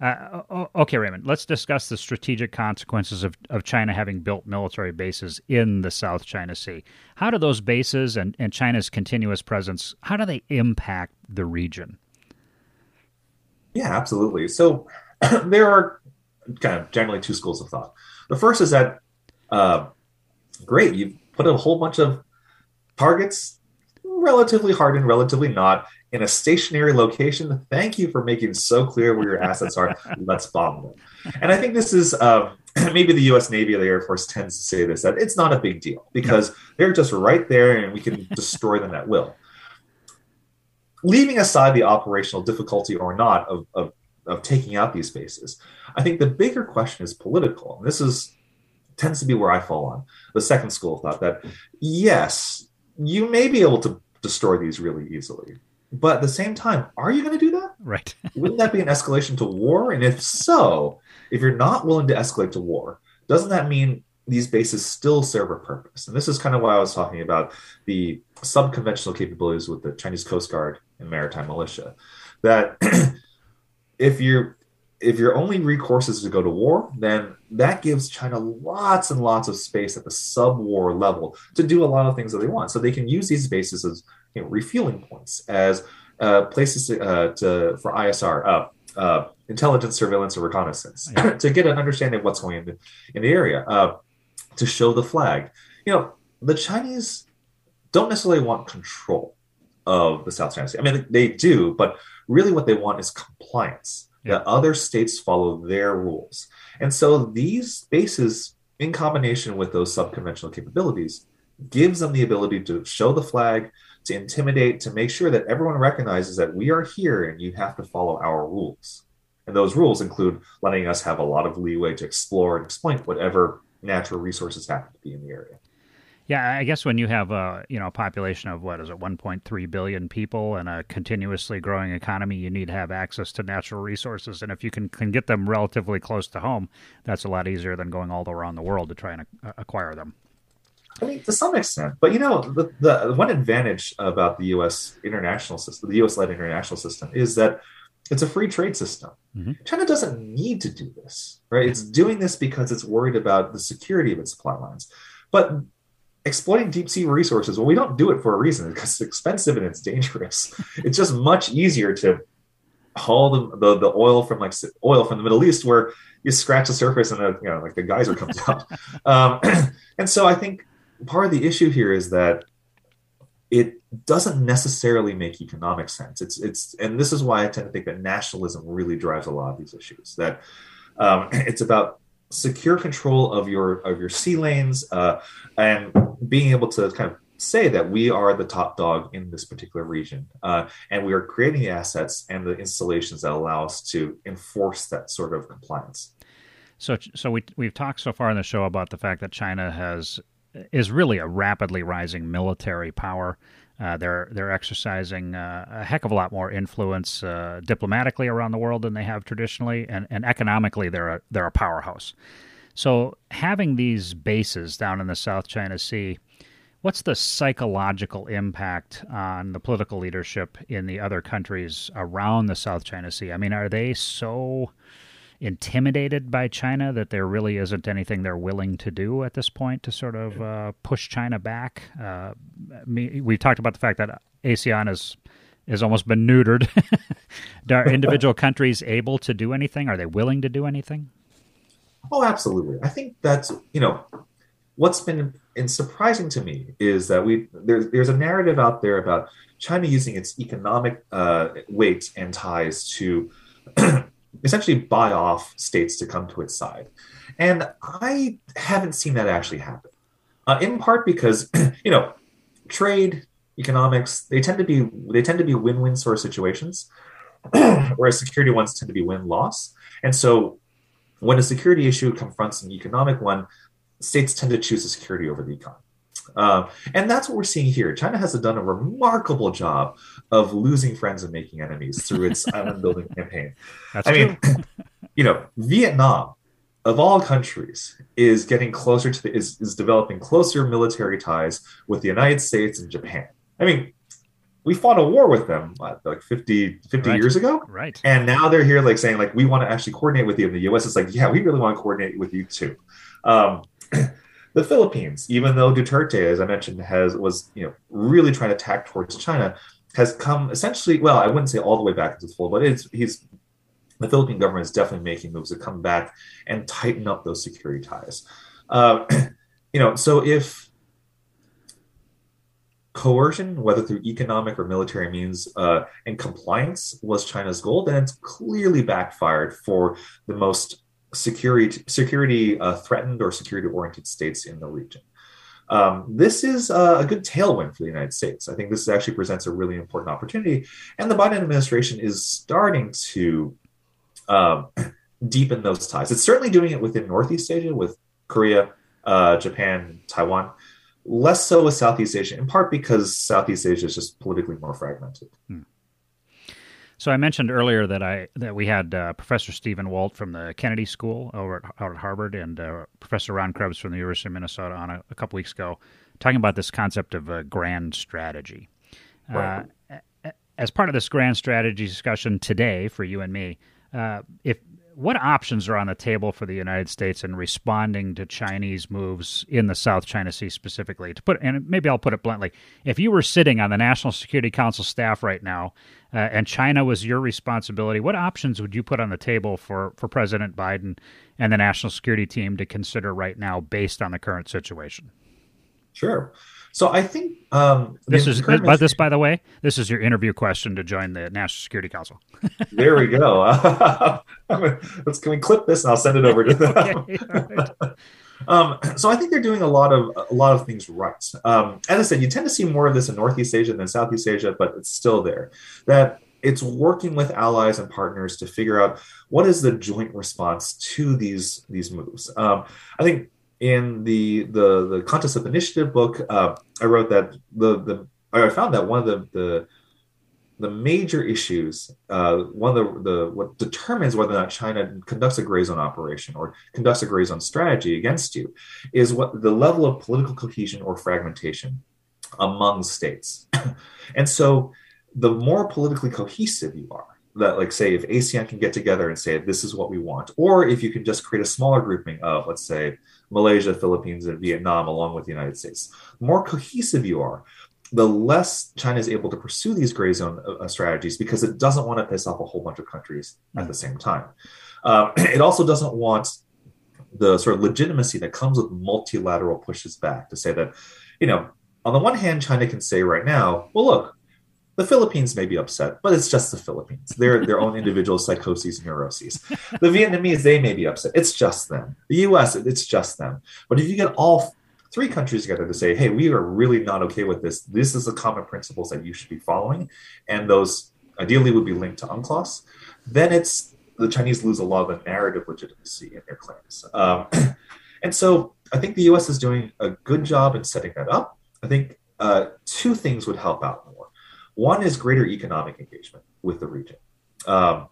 Uh, okay, Raymond, let's discuss the strategic consequences of, of China having built military bases in the South China Sea. How do those bases and, and China's continuous presence, how do they impact the region? Yeah, absolutely. So there are kind of generally two schools of thought. The first is that, uh, great, you've put a whole bunch of targets, relatively hardened, relatively not, in a stationary location. Thank you for making so clear where your assets are. Let's bomb them. And I think this is uh, maybe the U.S. Navy or the Air Force tends to say this that it's not a big deal because they're just right there and we can destroy them at will leaving aside the operational difficulty or not of, of, of taking out these bases, I think the bigger question is political. And this is tends to be where I fall on the second school of thought that yes, you may be able to destroy these really easily. But at the same time, are you going to do that? Right. Wouldn't that be an escalation to war? And if so, if you're not willing to escalate to war, doesn't that mean these bases still serve a purpose? And this is kind of why I was talking about the subconventional capabilities with the Chinese Coast Guard and maritime militia. That if you're if your only recourse is to go to war, then that gives China lots and lots of space at the sub-war level to do a lot of things that they want. So they can use these bases as you know, refueling points, as uh, places to, uh, to for ISR, uh, uh, intelligence, surveillance, or reconnaissance, to get an understanding of what's going on in, in the area, uh, to show the flag. You know, the Chinese don't necessarily want control of the South China Sea. I mean, they do, but really what they want is compliance Yeah. that other states follow their rules. And so these bases, in combination with those subconventional capabilities, gives them the ability to show the flag, to intimidate, to make sure that everyone recognizes that we are here and you have to follow our rules. And those rules include letting us have a lot of leeway to explore and exploit whatever natural resources happen to be in the area. Yeah, I guess when you have a you know a population of what is it, 1.3 billion people and a continuously growing economy, you need to have access to natural resources, and if you can can get them relatively close to home, that's a lot easier than going all around the world to try and acquire them. I mean, to some extent, but you know, the, the one advantage about the U.S. international system, the U.S. led international system, is that it's a free trade system. Mhm. China doesn't need to do this, right? It's doing this because it's worried about the security of its supply lines. But exploiting deep sea resources, well, we don't do it for a reason because it's expensive and it's dangerous. it's just much easier to haul the, the, the oil from like oil from the Middle East, where you scratch the surface and the, you know like the geyser comes out. Um, and so I think part of the issue here is that it doesn't necessarily make economic sense. It's it's and this is why I tend to think that nationalism really drives a lot of these issues. That um, it's about secure control of your of your sea lanes uh, and being able to kind of say that we are the top dog in this particular region uh, and we are creating the assets and the installations that allow us to enforce that sort of compliance so so we we've talked so far in the show about the fact that china has is really a rapidly rising military power uh, they're they're exercising uh, a heck of a lot more influence uh, diplomatically around the world than they have traditionally, and, and economically they're a, they're a powerhouse. So having these bases down in the South China Sea, what's the psychological impact on the political leadership in the other countries around the South China Sea? I mean, are they so intimidated by China that there really isn't anything they're willing to do at this point to sort of uh, push China back. Uh, we talked about the fact that ASEAN is has almost been neutered. Are individual countries able to do anything? Are they willing to do anything? Oh, absolutely. I think that's you know what's been surprising to me is that we there's there's a narrative out there about China using its economic uh, weight and ties to essentially buy off states to come to its side. And I haven't seen that actually happen. Uh, in part because, you know, trade, economics, they tend to be they tend to be win-win sort of situations, whereas security ones tend to be win-loss. And so when a security issue confronts an economic one, states tend to choose the security over the economy. Uh, and that's what we're seeing here. China has done a remarkable job of losing friends and making enemies through its island building campaign. That's I mean, you know, Vietnam, of all countries, is getting closer to the is, is developing closer military ties with the United States and Japan. I mean, we fought a war with them what, like 50, 50 right. years ago. Right. And now they're here like saying like we want to actually coordinate with you in the US. It's like, yeah, we really want to coordinate with you too. Um, the Philippines, even though Duterte, as I mentioned, has was you know really trying to tack towards China, has come essentially well, I wouldn't say all the way back into the fold, but it's he's the Philippine government is definitely making moves to come back and tighten up those security ties. Uh, you know, so if coercion, whether through economic or military means, uh, and compliance was China's goal, then it's clearly backfired for the most security security uh, threatened or security oriented states in the region. Um, this is a good tailwind for the United States. I think this actually presents a really important opportunity, and the Biden administration is starting to um, deepen those ties. It's certainly doing it within Northeast Asia with Korea, uh, Japan, Taiwan. Less so with Southeast Asia, in part because Southeast Asia is just politically more fragmented. Hmm. So I mentioned earlier that I that we had uh, Professor Stephen Walt from the Kennedy School over at, out at Harvard and uh, Professor Ron Krebs from the University of Minnesota on a, a couple weeks ago, talking about this concept of a grand strategy. Right. Uh, as part of this grand strategy discussion today for you and me, uh, if what options are on the table for the United States in responding to Chinese moves in the South China Sea specifically? To put, and maybe I'll put it bluntly: if you were sitting on the National Security Council staff right now, uh, and China was your responsibility, what options would you put on the table for for President Biden and the national security team to consider right now, based on the current situation? Sure. So I think um, this is, but this, by the way, this is your interview question to join the National Security Council. there we go. let's can we clip this and I'll send it over to them. okay, um, so I think they're doing a lot of a lot of things right. Um, as I said, you tend to see more of this in Northeast Asia than Southeast Asia, but it's still there. That it's working with allies and partners to figure out what is the joint response to these these moves. Um, I think in the the the contest of initiative book, uh, I wrote that the the I found that one of the the the major issues, uh, one of the, the what determines whether or not China conducts a gray zone operation or conducts a gray zone strategy against you, is what the level of political cohesion or fragmentation among states. and so, the more politically cohesive you are, that like say if ASEAN can get together and say this is what we want, or if you can just create a smaller grouping of let's say Malaysia, Philippines, and Vietnam along with the United States, the more cohesive you are, the less China is able to pursue these gray zone uh, uh strategies because it doesn't want to piss off a whole bunch of countries at the same time. Um, it also doesn't want the sort of legitimacy that comes with multilateral pushes back to say that, you know, on the one hand, China can say right now, well, look, the Philippines may be upset, but it's just the Philippines. They're their own individual psychoses and neuroses. The Vietnamese, they may be upset. It's just them. The US, it's just them. But if you get all three countries together to say, hey, we are really not okay with this. This is the common principles that you should be following. And those ideally would be linked to UNCLOS. Then it's the Chinese lose a lot of the narrative legitimacy in their claims. Um, and so I think the US is doing a good job in setting that up. I think uh, two things would help out more. One is greater economic engagement with the region. Um,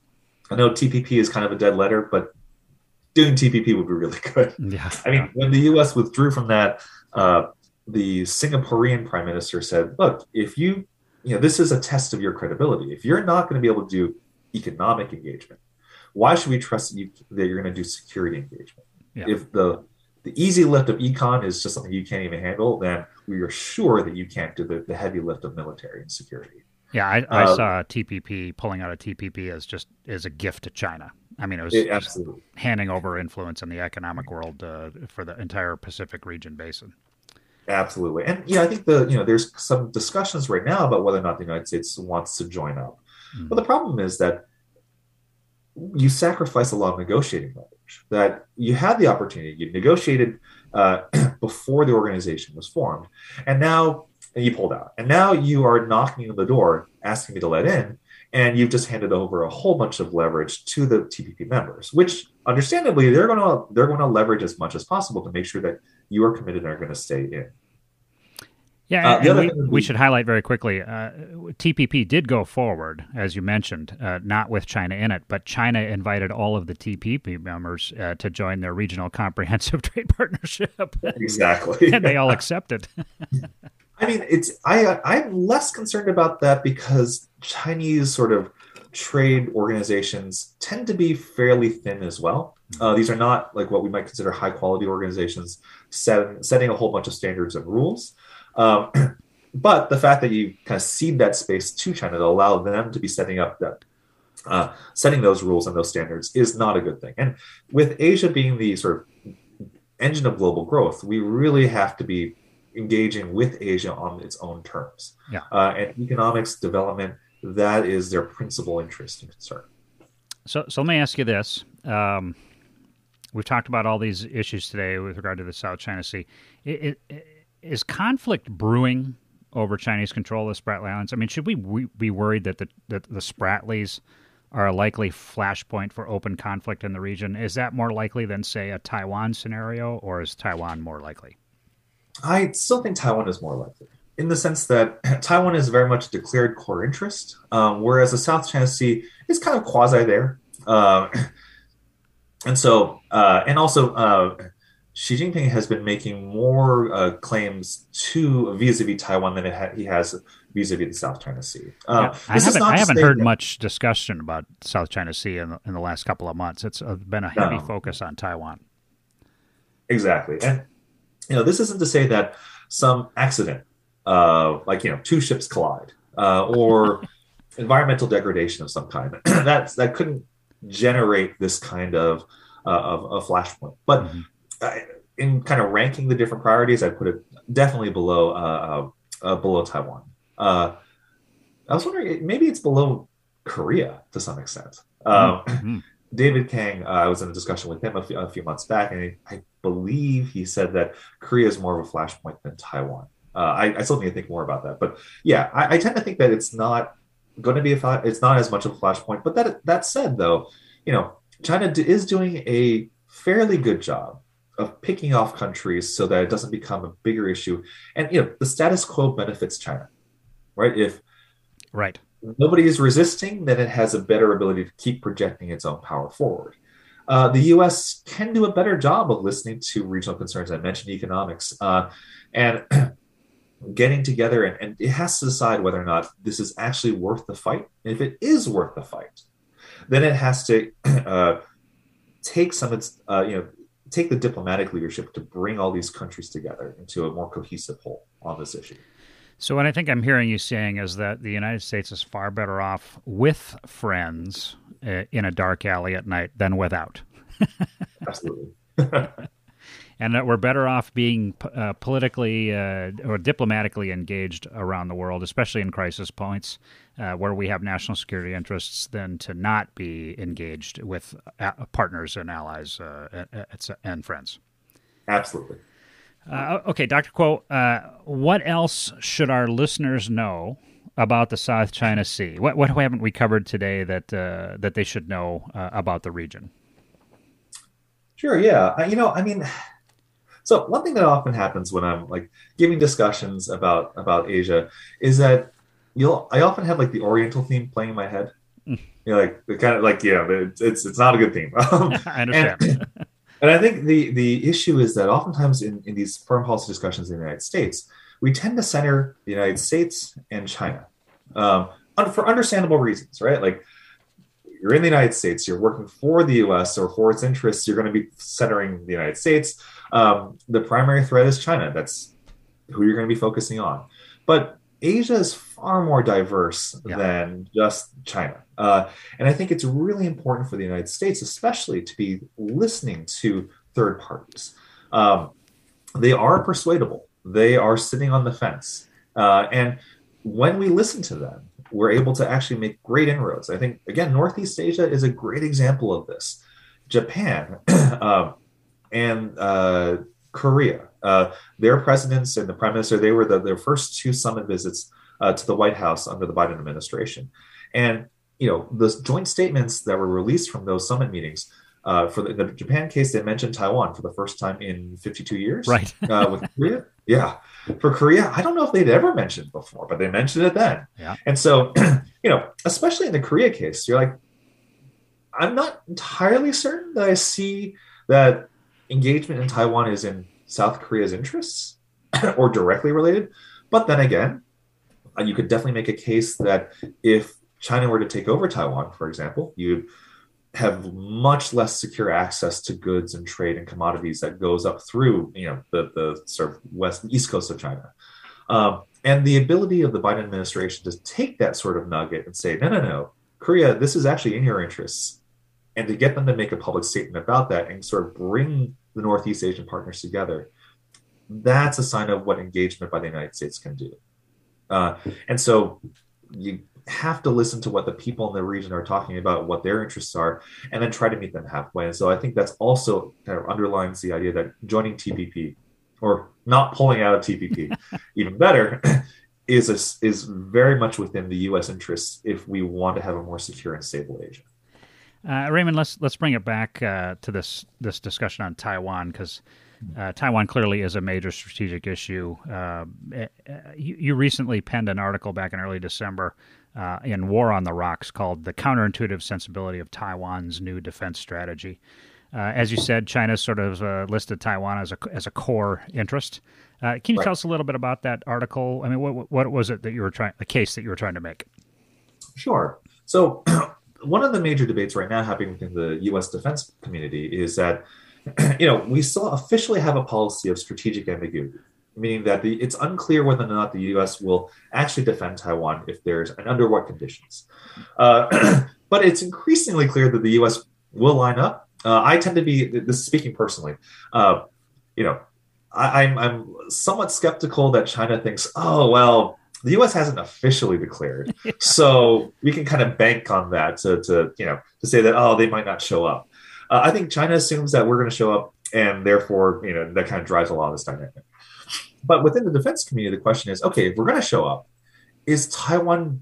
I know TPP is kind of a dead letter, but doing TPP would be really good. Yeah. I mean, when the U.S. withdrew from that, uh, the Singaporean prime minister said, "Look, if you, you know, this is a test of your credibility. If you're not going to be able to do economic engagement, why should we trust that, you, that you're going to do security engagement? Yeah. If the the easy lift of econ is just something you can't even handle, then we are sure that you can't do the, the heavy lift of military and security." Yeah, I, I uh, saw TPP pulling out of TPP as just as a gift to China. I mean, it was it, absolutely handing over influence in the economic world uh, for the entire Pacific region basin. Absolutely, and yeah, I think the you know there's some discussions right now about whether or not the United States wants to join up, mm. but the problem is that you sacrifice a lot of negotiating leverage. That you had the opportunity, you negotiated uh, before the organization was formed, and now and you pulled out, and now you are knocking on the door asking me to let in and you've just handed over a whole bunch of leverage to the TPP members, which understandably they're going to they're going to leverage as much as possible to make sure that you are committed and are going to stay in. Yeah, uh, we, we, should highlight very quickly uh, TPP did go forward, as you mentioned, uh, not with China in it, but China invited all of the TPP members uh, to join their regional comprehensive trade partnership. Exactly. and they all accepted. I mean, it's I I'm less concerned about that because Chinese sort of trade organizations tend to be fairly thin as well. Uh, these are not like what we might consider high quality organizations set, setting a whole bunch of standards and rules. Um, but the fact that you kind of cede that space to China to allow them to be setting up that uh, setting those rules and those standards is not a good thing. And with Asia being the sort of engine of global growth, we really have to be engaging with Asia on its own terms. Yeah. Uh, and economics development, that is their principal interest and concern. So, so let me ask you this. Um, we've talked about all these issues today with regard to the South China Sea. It, it, is conflict brewing over Chinese control of the Spratly Islands? I mean, should we be worried that the, that the Spratlys are a likely flashpoint for open conflict in the region? Is that more likely than, say, a Taiwan scenario, or is Taiwan more likely? I still think Taiwan is more likely in the sense that Taiwan is very much declared core interest, um, whereas the South China Sea is kind of quasi there. Uh, and so, uh, and also, uh, Xi Jinping has been making more uh, claims to vis-a-vis Taiwan than ha- he has vis-a-vis the South China Sea. Uh, yeah, I haven't, I haven't heard that, much discussion about South China Sea in the, in the last couple of months. It's been a heavy no. focus on Taiwan. Exactly, and you know, this isn't to say that some accident, uh, like you know, two ships collide, uh, or environmental degradation of some kind, That's that couldn't generate this kind of uh, of a flashpoint. But mm-hmm. in kind of ranking the different priorities, I put it definitely below uh, uh, uh, below Taiwan. I was wondering, maybe it's below Korea to some extent. Mm-hmm. Um, David Kang, uh, I was in a discussion with him a few, a few months back, and I believe he said that Korea is more of a flashpoint than Taiwan. Uh, I, I, still need to think more about that, but yeah, I, I tend to think that it's not going to be a it's not as much of a flashpoint. But that that said, though, you know, China is doing a fairly good job of picking off countries so that it doesn't become a bigger issue. And you know, the status quo benefits China, right? If right nobody is resisting, then it has a better ability to keep projecting its own power forward. Uh, the U.S. can do a better job of listening to regional concerns. I mentioned economics uh, and getting together, and, and, it has to decide whether or not this is actually worth the fight. And if it is worth the fight, then it has to uh, take some, of its, uh, you know, take the diplomatic leadership to bring all these countries together into a more cohesive whole on this issue. So, what I think I'm hearing you saying is that the United States is far better off with friends uh, in a dark alley at night than without. Absolutely. and that we're better off being uh, politically uh, or diplomatically engaged around the world, especially in crisis points uh, where we have national security interests, than to not be engaged with uh, partners and allies uh, and friends. Absolutely. Uh, okay, Dr. Kuo, what else should our listeners know about the South China Sea? What, what haven't we covered today that that they should know about the region? Sure. Yeah. You know, I mean, so one thing that often happens when I'm like giving discussions about about Asia is that you'll I often have like the Oriental theme playing in my head. Mm. You know, like the kind of like yeah, it's it's, it's not a good theme. I understand. And, and, I think the the issue is that oftentimes in in these foreign policy discussions in the United States, we tend to center the United States and China um, for understandable reasons, right? Like you're in the United States, you're working for the US or for its interests, you're going to be centering the United States. Um, the primary threat is China. That's who you're going to be focusing on. But Asia is far more diverse yeah. than just China. Uh, and I think it's really important for the United States, especially, to be listening to third parties. Um, they are persuadable, they are sitting on the fence. Uh, and when we listen to them, we're able to actually make great inroads. I think, again, Northeast Asia is a great example of this. Japan, uh, and uh, Korea. Uh, their presidents and the prime minister, they were the, their first two summit visits uh, to the White House under the Biden administration. And, you know, the joint statements that were released from those summit meetings, uh, for the, the, Japan case, they mentioned Taiwan for the first time in 52 years. Right. uh, with Korea. Yeah. For Korea, I don't know if they'd ever mentioned before, but they mentioned it then. Yeah. And so, you know, especially in the Korea case, you're like, I'm not entirely certain that I see that engagement in Taiwan is in South Korea's interests or directly related. But then again, uh, you could definitely make a case that if China were to take over Taiwan, for example, you'd have much less secure access to goods and trade and commodities that goes up through, you know, the, the sort of west east coast of China. Um, and the ability of the Biden administration to take that sort of nugget and say, no, no, no, Korea, this is actually in your interests and to get them to make a public statement about that and sort of bring the Northeast Asian partners together, that's a sign of what engagement by the United States can do. Uh, and so you have to listen to what the people in the region are talking about, what their interests are, and then try to meet them halfway. And so I think that's also kind of underlines the idea that joining TPP or not pulling out of TPP, even better, is a, is very much within the U.S. interests if we want to have a more secure and stable Asia. Uh, Raymond, let's let's bring it back uh, to this this discussion on Taiwan because uh, Taiwan clearly is a major strategic issue. Uh, eh, eh, you, you, recently penned an article back in early December uh, in War on the Rocks called "The Counterintuitive Sensibility of Taiwan's New Defense Strategy." Uh, as you said, China sort of listed Taiwan as a as a core interest. can you right. tell us a little bit about that article? I mean, what what was it that you were trying the case that you were trying to make? Sure. So one of the major debates right now happening within the U.S. defense community is that you know we still officially have a policy of strategic ambiguity, meaning that the, it's unclear whether or not the U.S. will actually defend Taiwan if there's and under what conditions. Uh, but it's increasingly clear that the U.S. will line up. Uh, I tend to be this is speaking personally. Uh, you know, I, I'm I'm somewhat skeptical that China thinks, oh well, the U.S. hasn't officially declared, yeah. so we can kind of bank on that to, to you know to say that oh they might not show up. Uh, I think China assumes that we're going to show up, and therefore you know that kind of drives a lot of this dynamic. But within the defense community, the question is, okay, if we're going to show up, is Taiwan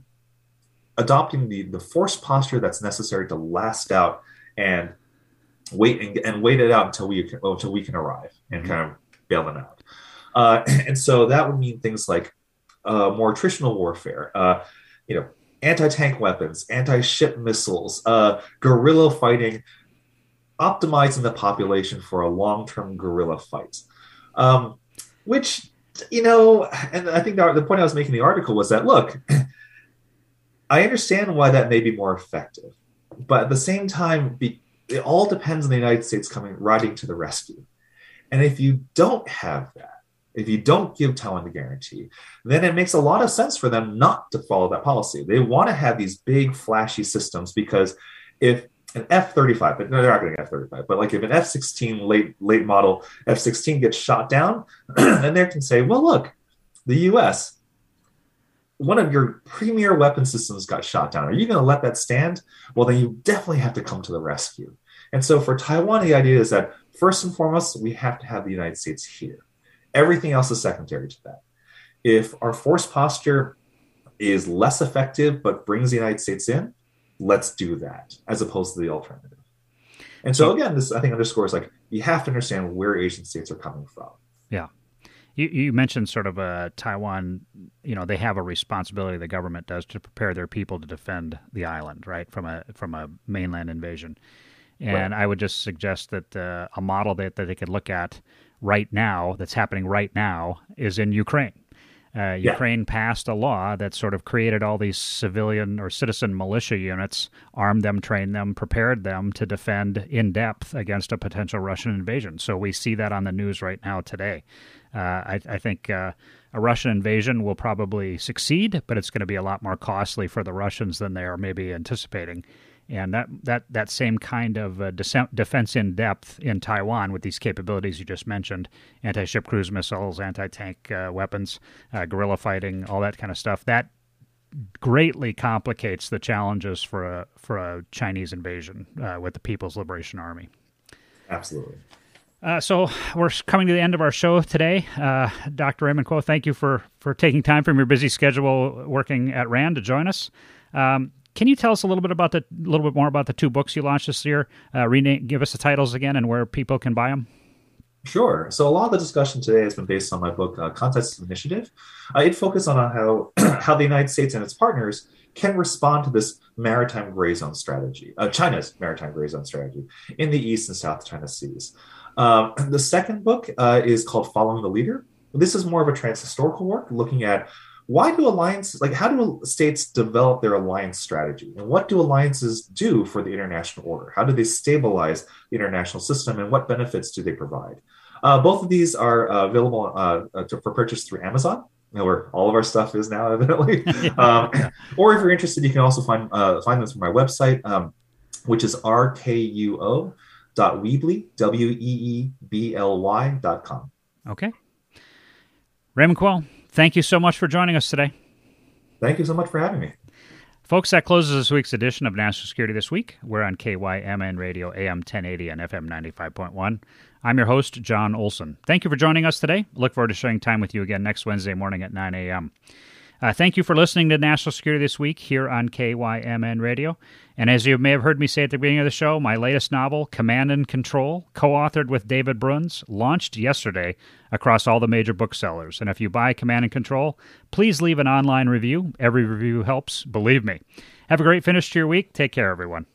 adopting the the force posture that's necessary to last out and wait and, and wait it out until we until we can arrive and mm-hmm. kind of bail them out. Uh, and so that would mean things like uh, more attritional warfare. Uh, you know, anti-tank weapons, anti-ship missiles, uh, guerrilla fighting, optimizing the population for a long-term guerrilla fight. Um, which, you know, and I think the, point I was making in the article was that look, I understand why that may be more effective, but at the same time, be, it all depends on the United States coming riding to the rescue. And if you don't have that, if you don't give Taiwan the guarantee, then it makes a lot of sense for them not to follow that policy. They want to have these big, flashy systems because if an F-35, but no, they're not going to get F-35, but like if an F-16 late late model F-16 gets shot down, then they can say, well, look, the U.S. One of your premier weapon systems got shot down. Are you going to let that stand? Well, then you definitely have to come to the rescue. And so for Taiwan, the idea is that first and foremost, we have to have the United States here. Everything else is secondary to that. If our force posture is less effective but brings the United States in, let's do that as opposed to the alternative. And so again, this I think underscores like you have to understand where Asian states are coming from. Yeah. You, you mentioned sort of uh, Taiwan, you know, they have a responsibility the government does to prepare their people to defend the island, right, from a from a mainland invasion. And right. I would just suggest that uh, a model that, that they could look at right now, that's happening right now, is in Ukraine. Uh, Ukraine yeah. passed a law that sort of created all these civilian or citizen militia units, armed them, trained them, prepared them to defend in depth against a potential Russian invasion. So we see that on the news right now today. Uh, I, I, think uh, a Russian invasion will probably succeed, but it's going to be a lot more costly for the Russians than they are maybe anticipating and that that that same kind of uh, defense in depth in Taiwan with these capabilities you just mentioned, anti-ship cruise missiles, anti-tank uh, weapons, uh, guerrilla fighting, all that kind of stuff. That greatly complicates the challenges for a for a Chinese invasion uh, with the People's Liberation Army. Absolutely. Uh, so we're coming to the end of our show today. Uh, Dr. Raymond Kuo, thank you for, for taking time from your busy schedule working at RAND to join us. Um, can you tell us a little bit about the little bit more about the two books you launched this year? Uh, Raymond, give us the titles again and where people can buy them. Sure. So a lot of the discussion today has been based on my book, uh, Context Initiative. Uh, it focused on how how the United States and its partners can respond to this maritime gray zone strategy, uh, China's maritime gray zone strategy in the East and South China Seas. Um, the second book uh, is called Following the Leader. This is more of a transhistorical work looking at why do alliances like how do states develop their alliance strategy? And what do alliances do for the international order? How do they stabilize the international system and what benefits do they provide? Uh, both of these are uh, available uh, uh to, for purchase through amazon where all of our stuff is now evidently. Um, or if you're interested you can also find uh, find this from my website um, which is rkuo dot weebly w-e-e-b-l-y dot com. Okay. Raymond Thank you so much for joining us today. Thank you so much for having me. Folks, that closes this week's edition of National Security This Week. We're on KYMN Radio, AM 1080 and FM 95.1. I'm your host, Jon Olson. Thank you for joining us today. Look forward to sharing time with you again next Wednesday morning at 9 a.m. Uh, thank you for listening to National Security This Week here on KYMN Radio. And as you may have heard me say at the beginning of the show, my latest novel, Command and Control, co authored with David Bruns, launched yesterday across all the major booksellers. And if you buy Command and Control, please leave an online review. Every review helps, believe me. Have a great finish to your week. Take care, everyone.